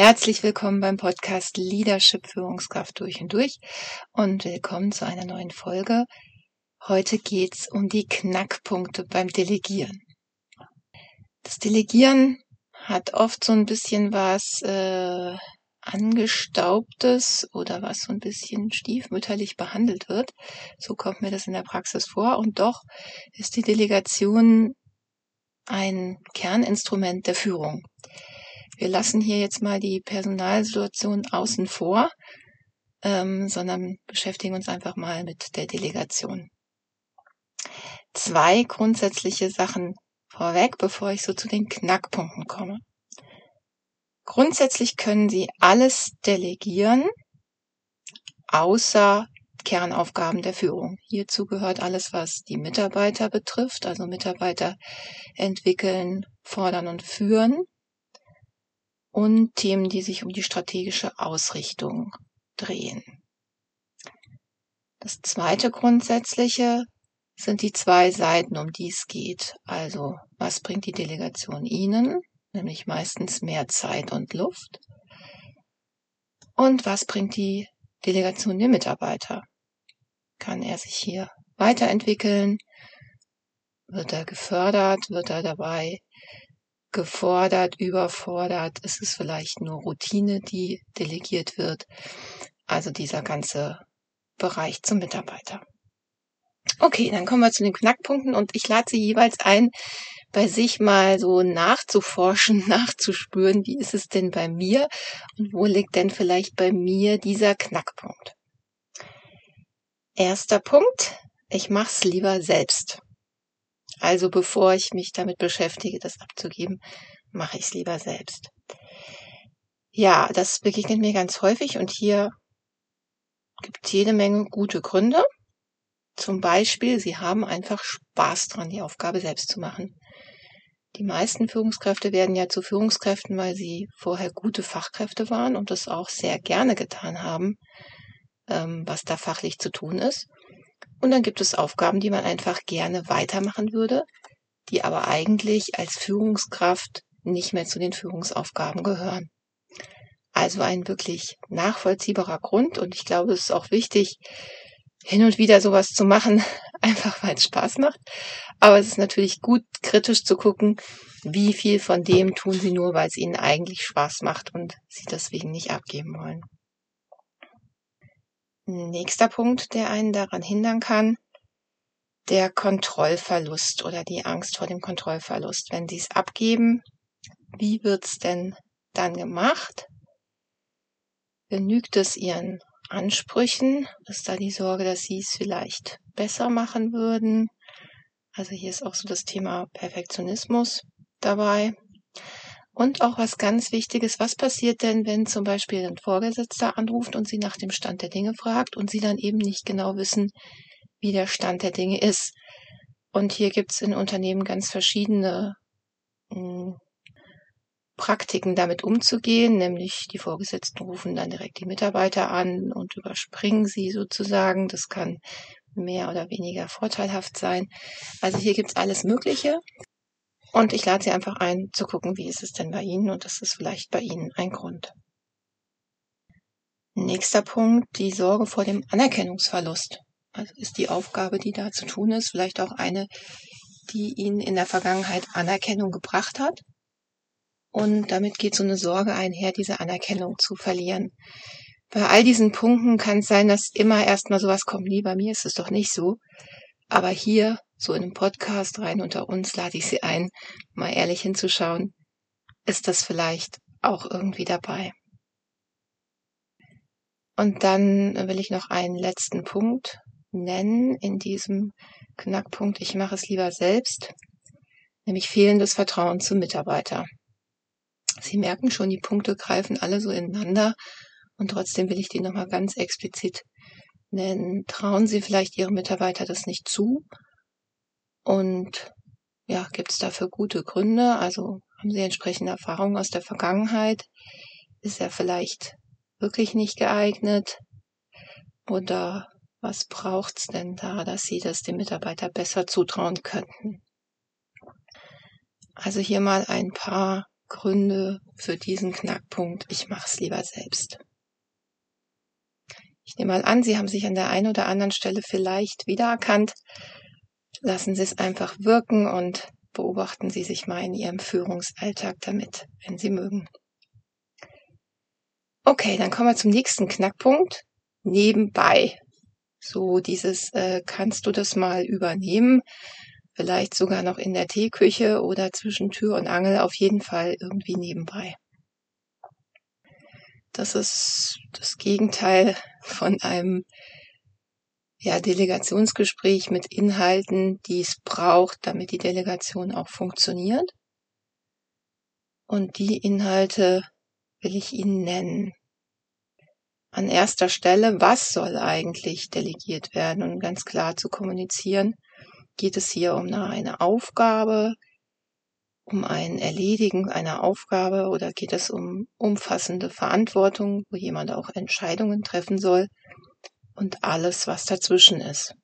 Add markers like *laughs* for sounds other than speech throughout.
Herzlich willkommen beim Podcast Leadership Führungskraft durch und durch und willkommen zu einer neuen Folge. Heute geht's um die Knackpunkte beim Delegieren. Das Delegieren hat oft so ein bisschen was äh, angestaubtes oder was so ein bisschen stiefmütterlich behandelt wird. So kommt mir das in der Praxis vor und doch ist die Delegation ein Kerninstrument der Führung. Wir lassen hier jetzt mal die Personalsituation außen vor, ähm, sondern beschäftigen uns einfach mal mit der Delegation. Zwei grundsätzliche Sachen vorweg, bevor ich so zu den Knackpunkten komme. Grundsätzlich können Sie alles delegieren, außer Kernaufgaben der Führung. Hierzu gehört alles, was die Mitarbeiter betrifft, also Mitarbeiter entwickeln, fordern und führen und Themen, die sich um die strategische Ausrichtung drehen. Das zweite grundsätzliche sind die zwei Seiten, um die es geht. Also, was bringt die Delegation Ihnen? Nämlich meistens mehr Zeit und Luft. Und was bringt die Delegation dem Mitarbeiter? Kann er sich hier weiterentwickeln? Wird er gefördert? Wird er dabei gefordert, überfordert? Ist es vielleicht nur Routine, die delegiert wird? Also dieser ganze Bereich zum Mitarbeiter. Okay, dann kommen wir zu den Knackpunkten und ich lade Sie jeweils ein, bei sich mal so nachzuforschen, *laughs* nachzuspüren, wie ist es denn bei mir und wo liegt denn vielleicht bei mir dieser Knackpunkt. Erster Punkt, ich mache es lieber selbst. Also bevor ich mich damit beschäftige, das abzugeben, mache ich es lieber selbst. Ja, das begegnet mir ganz häufig und hier gibt es jede Menge gute Gründe. Zum Beispiel, sie haben einfach Spaß dran, die Aufgabe selbst zu machen. Die meisten Führungskräfte werden ja zu Führungskräften, weil sie vorher gute Fachkräfte waren und das auch sehr gerne getan haben, ähm, was da fachlich zu tun ist. Und dann gibt es Aufgaben, die man einfach gerne weitermachen würde, die aber eigentlich als Führungskraft nicht mehr zu den Führungsaufgaben gehören. Also ein wirklich nachvollziehbarer Grund und ich glaube, es ist auch wichtig, hin und wieder sowas zu machen, *laughs* einfach weil es Spaß macht. Aber es ist natürlich gut, kritisch zu gucken, wie viel von dem tun sie nur, weil es ihnen eigentlich Spaß macht und sie deswegen nicht abgeben wollen. Nächster Punkt, der einen daran hindern kann, der Kontrollverlust oder die Angst vor dem Kontrollverlust. Wenn Sie es abgeben, wie wird's denn dann gemacht? Genügt es Ihren Ansprüchen? Ist da die Sorge, dass Sie es vielleicht besser machen würden? Also hier ist auch so das Thema Perfektionismus dabei. Und auch was ganz Wichtiges, was passiert denn, wenn zum Beispiel ein Vorgesetzter anruft und Sie nach dem Stand der Dinge fragt und Sie dann eben nicht genau wissen, wie der Stand der Dinge ist. Und hier gibt es in Unternehmen ganz verschiedene mh, hm, Praktiken, damit umzugehen, nämlich die Vorgesetzten rufen dann direkt die Mitarbeiter an und überspringen sie sozusagen. Das kann mehr oder weniger vorteilhaft sein. Also hier gibt es alles Mögliche. Und ich lade Sie einfach ein, zu gucken, wie ist es denn bei Ihnen und das ist vielleicht bei Ihnen ein Grund. Nächster Punkt, die Sorge vor dem Anerkennungsverlust. Also ist die Aufgabe, die da zu tun ist, vielleicht auch eine, die Ihnen in der Vergangenheit Anerkennung gebracht hat. Und damit geht so eine Sorge einher, diese Anerkennung zu verlieren. Bei all diesen Punkten kann es sein, dass immer erstmal sowas kommt, nee, bei mir ist es doch nicht so. Aber hier so in einem Podcast rein unter uns lade ich Sie ein, mal ehrlich hinzuschauen. Ist das vielleicht auch irgendwie dabei? Und dann will ich noch einen letzten Punkt nennen in diesem Knackpunkt. Ich mache es lieber selbst, nämlich fehlendes Vertrauen zum Mitarbeiter. Sie merken schon, die Punkte greifen alle so ineinander und trotzdem will ich die nochmal ganz explizit nennen. Trauen Sie vielleicht Ihrem Mitarbeiter das nicht zu und ja, gibt es dafür gute Gründe? Also haben Sie entsprechende Erfahrungen aus der Vergangenheit? Ist er vielleicht wirklich nicht geeignet? Oder was braucht's denn da, dass Sie das dem Mitarbeiter besser zutrauen könnten? Also hier mal ein paar Gründe für diesen Knackpunkt. Ich mache es lieber selbst. Ich nehme mal an, Sie haben sich an der einen oder anderen Stelle vielleicht wiedererkannt. Lassen Sie es einfach wirken und beobachten Sie sich mal in Ihrem Führungsalltag damit, wenn Sie mögen. Okay, dann kommen wir zum nächsten Knackpunkt. Nebenbei. So dieses, äh, kannst du das mal übernehmen? Vielleicht sogar noch in der Teeküche oder zwischen Tür und Angel, auf jeden Fall irgendwie nebenbei. Das ist das Gegenteil von einem ja, Delegationsgespräch mit Inhalten, die es braucht, damit die Delegation auch funktioniert. Und die Inhalte will ich Ihnen nennen. An erster Stelle, was soll eigentlich delegiert werden und ganz klar zu kommunizieren, geht es hier um eine Aufgabe, um ein Erledigen einer Aufgabe oder geht es um umfassende Verantwortung, wo jemand auch Entscheidungen treffen soll und alles, was dazwischen ist.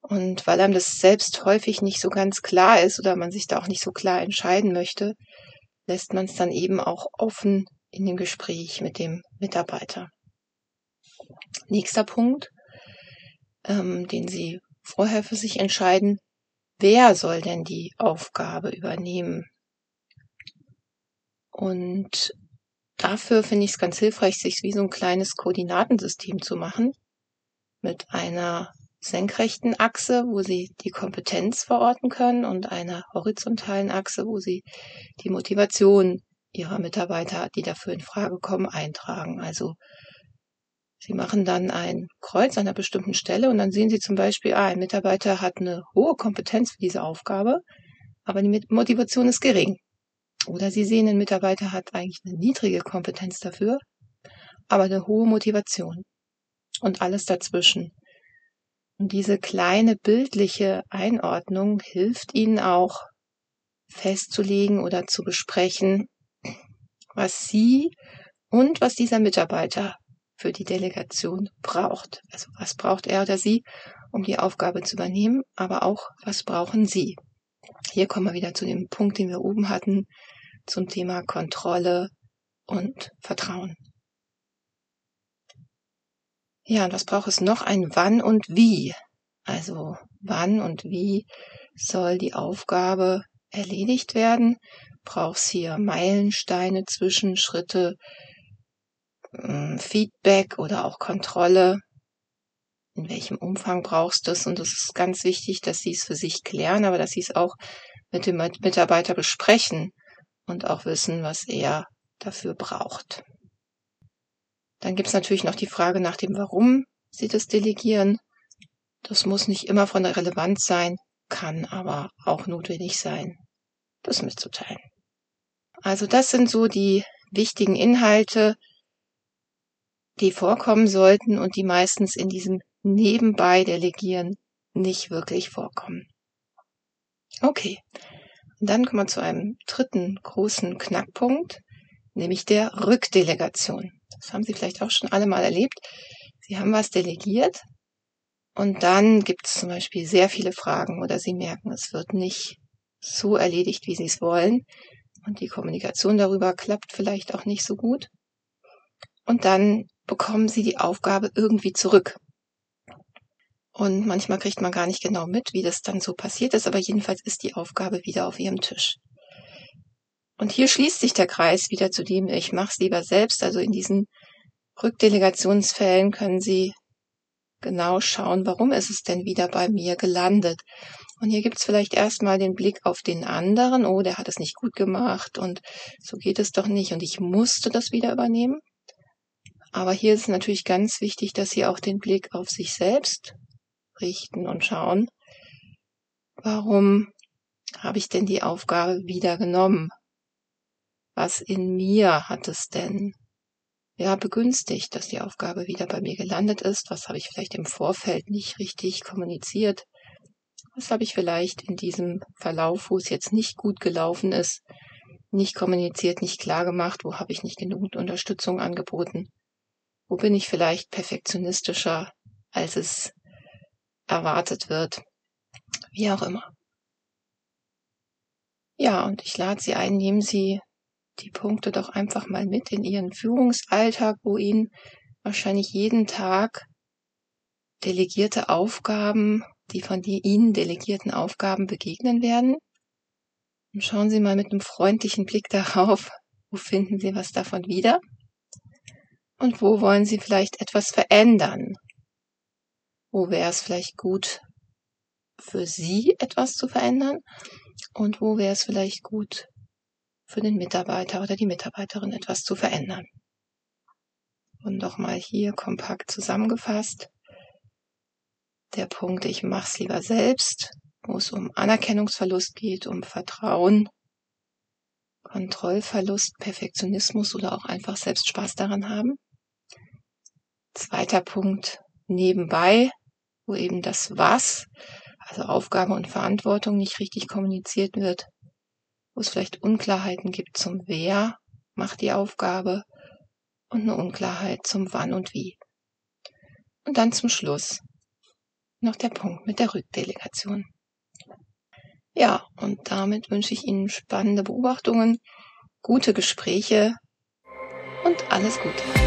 Und weil einem das selbst häufig nicht so ganz klar ist oder man sich da auch nicht so klar entscheiden möchte, lässt man es dann eben auch offen in dem Gespräch mit dem Mitarbeiter. Nächster Punkt, ähm, den Sie vorher für sich entscheiden, wer soll denn die Aufgabe übernehmen? Und dafür finde ich es ganz hilfreich, sich wie so ein kleines Koordinatensystem zu machen mit einer senkrechten Achse, wo Sie die Kompetenz verorten können und einer horizontalen Achse, wo Sie die Motivation Ihrer Mitarbeiter, die dafür in Frage kommen, eintragen. Also Sie machen dann ein Kreuz an einer bestimmten Stelle und dann sehen Sie zum Beispiel, ah, ein Mitarbeiter hat eine hohe Kompetenz für diese Aufgabe, aber die Motivation ist gering. Oder Sie sehen, ein Mitarbeiter hat eigentlich eine niedrige Kompetenz dafür, aber eine hohe Motivation. Und alles dazwischen. Und diese kleine bildliche Einordnung hilft Ihnen auch festzulegen oder zu besprechen, was Sie und was dieser Mitarbeiter für die Delegation braucht. Also was braucht er oder sie, um die Aufgabe zu übernehmen, aber auch was brauchen sie. Hier kommen wir wieder zu dem Punkt, den wir oben hatten, zum Thema Kontrolle und Vertrauen. Ja, und was braucht es noch? Ein Wann und Wie. Also wann und wie soll die Aufgabe erledigt werden? Braucht es hier Meilensteine, Zwischenschritte, ähm, Feedback oder auch Kontrolle. In welchem Umfang brauchst du es? Und es ist ganz wichtig, dass sie es für sich klären, aber dass sie es auch mit dem Mitarbeiter besprechen und auch wissen, was er dafür braucht. Dann gibt es natürlich noch die Frage nach dem Warum sie das delegieren. Das muss nicht immer von der Relevanz sein, kann aber auch notwendig sein, das mitzuteilen. Also das sind so die wichtigen Inhalte, die vorkommen sollten und die meistens in diesem Nebenbei Delegieren nicht wirklich vorkommen. Okay, und dann kommen wir zu einem dritten großen Knackpunkt, nämlich der Rückdelegation. Das haben Sie vielleicht auch schon alle mal erlebt. Sie haben was delegiert und dann gibt es zum Beispiel sehr viele Fragen oder Sie merken, es wird nicht so erledigt, wie Sie es wollen und die Kommunikation darüber klappt vielleicht auch nicht so gut. Und dann bekommen sie die Aufgabe irgendwie zurück. Und manchmal kriegt man gar nicht genau mit, wie das dann so passiert ist, aber jedenfalls ist die Aufgabe wieder auf ihrem Tisch. Und hier schließt sich der Kreis wieder zu dem, ich mache es lieber selbst. Also in diesen Rückdelegationsfällen können Sie genau schauen, warum ist es denn wieder bei mir gelandet. Und hier gibt es vielleicht erstmal den Blick auf den anderen, oh, der hat es nicht gut gemacht und so geht es doch nicht und ich musste das wieder übernehmen. Aber hier ist natürlich ganz wichtig, dass Sie auch den Blick auf sich selbst richten und schauen, warum habe ich denn die Aufgabe wieder genommen? Was in mir hat es denn ja begünstigt, dass die Aufgabe wieder bei mir gelandet ist? Was habe ich vielleicht im Vorfeld nicht richtig kommuniziert? Was habe ich vielleicht in diesem Verlauf, wo es jetzt nicht gut gelaufen ist, nicht kommuniziert, nicht klar gemacht? Wo habe ich nicht genug Unterstützung angeboten? Wo bin ich vielleicht perfektionistischer, als es erwartet wird? Wie auch immer. Ja, und ich lade Sie ein, nehmen Sie die Punkte doch einfach mal mit in Ihren Führungsalltag, wo Ihnen wahrscheinlich jeden Tag delegierte Aufgaben, die von die Ihnen delegierten Aufgaben begegnen werden. Und schauen Sie mal mit einem freundlichen Blick *laughs* darauf, wo finden Sie was davon wieder? Und wo wollen Sie vielleicht etwas verändern? Wo wäre es vielleicht gut für Sie etwas zu verändern? Und wo wäre es vielleicht gut für den Mitarbeiter oder die Mitarbeiterin etwas zu verändern? Und nochmal hier kompakt zusammengefasst. Der Punkt, ich mache es lieber selbst, wo es um Anerkennungsverlust geht, um Vertrauen, Kontrollverlust, Perfektionismus oder auch einfach selbst Spaß daran haben. Zweiter Punkt, nebenbei, wo eben das Was, also Aufgabe und Verantwortung nicht richtig kommuniziert wird, wo es vielleicht Unklarheiten gibt zum Wer macht die Aufgabe und eine Unklarheit zum Wann und Wie. Und dann zum Schluss noch der Punkt mit der Rückdelegation. Ja, und damit wünsche ich Ihnen spannende Beobachtungen, gute Gespräche und alles Gute.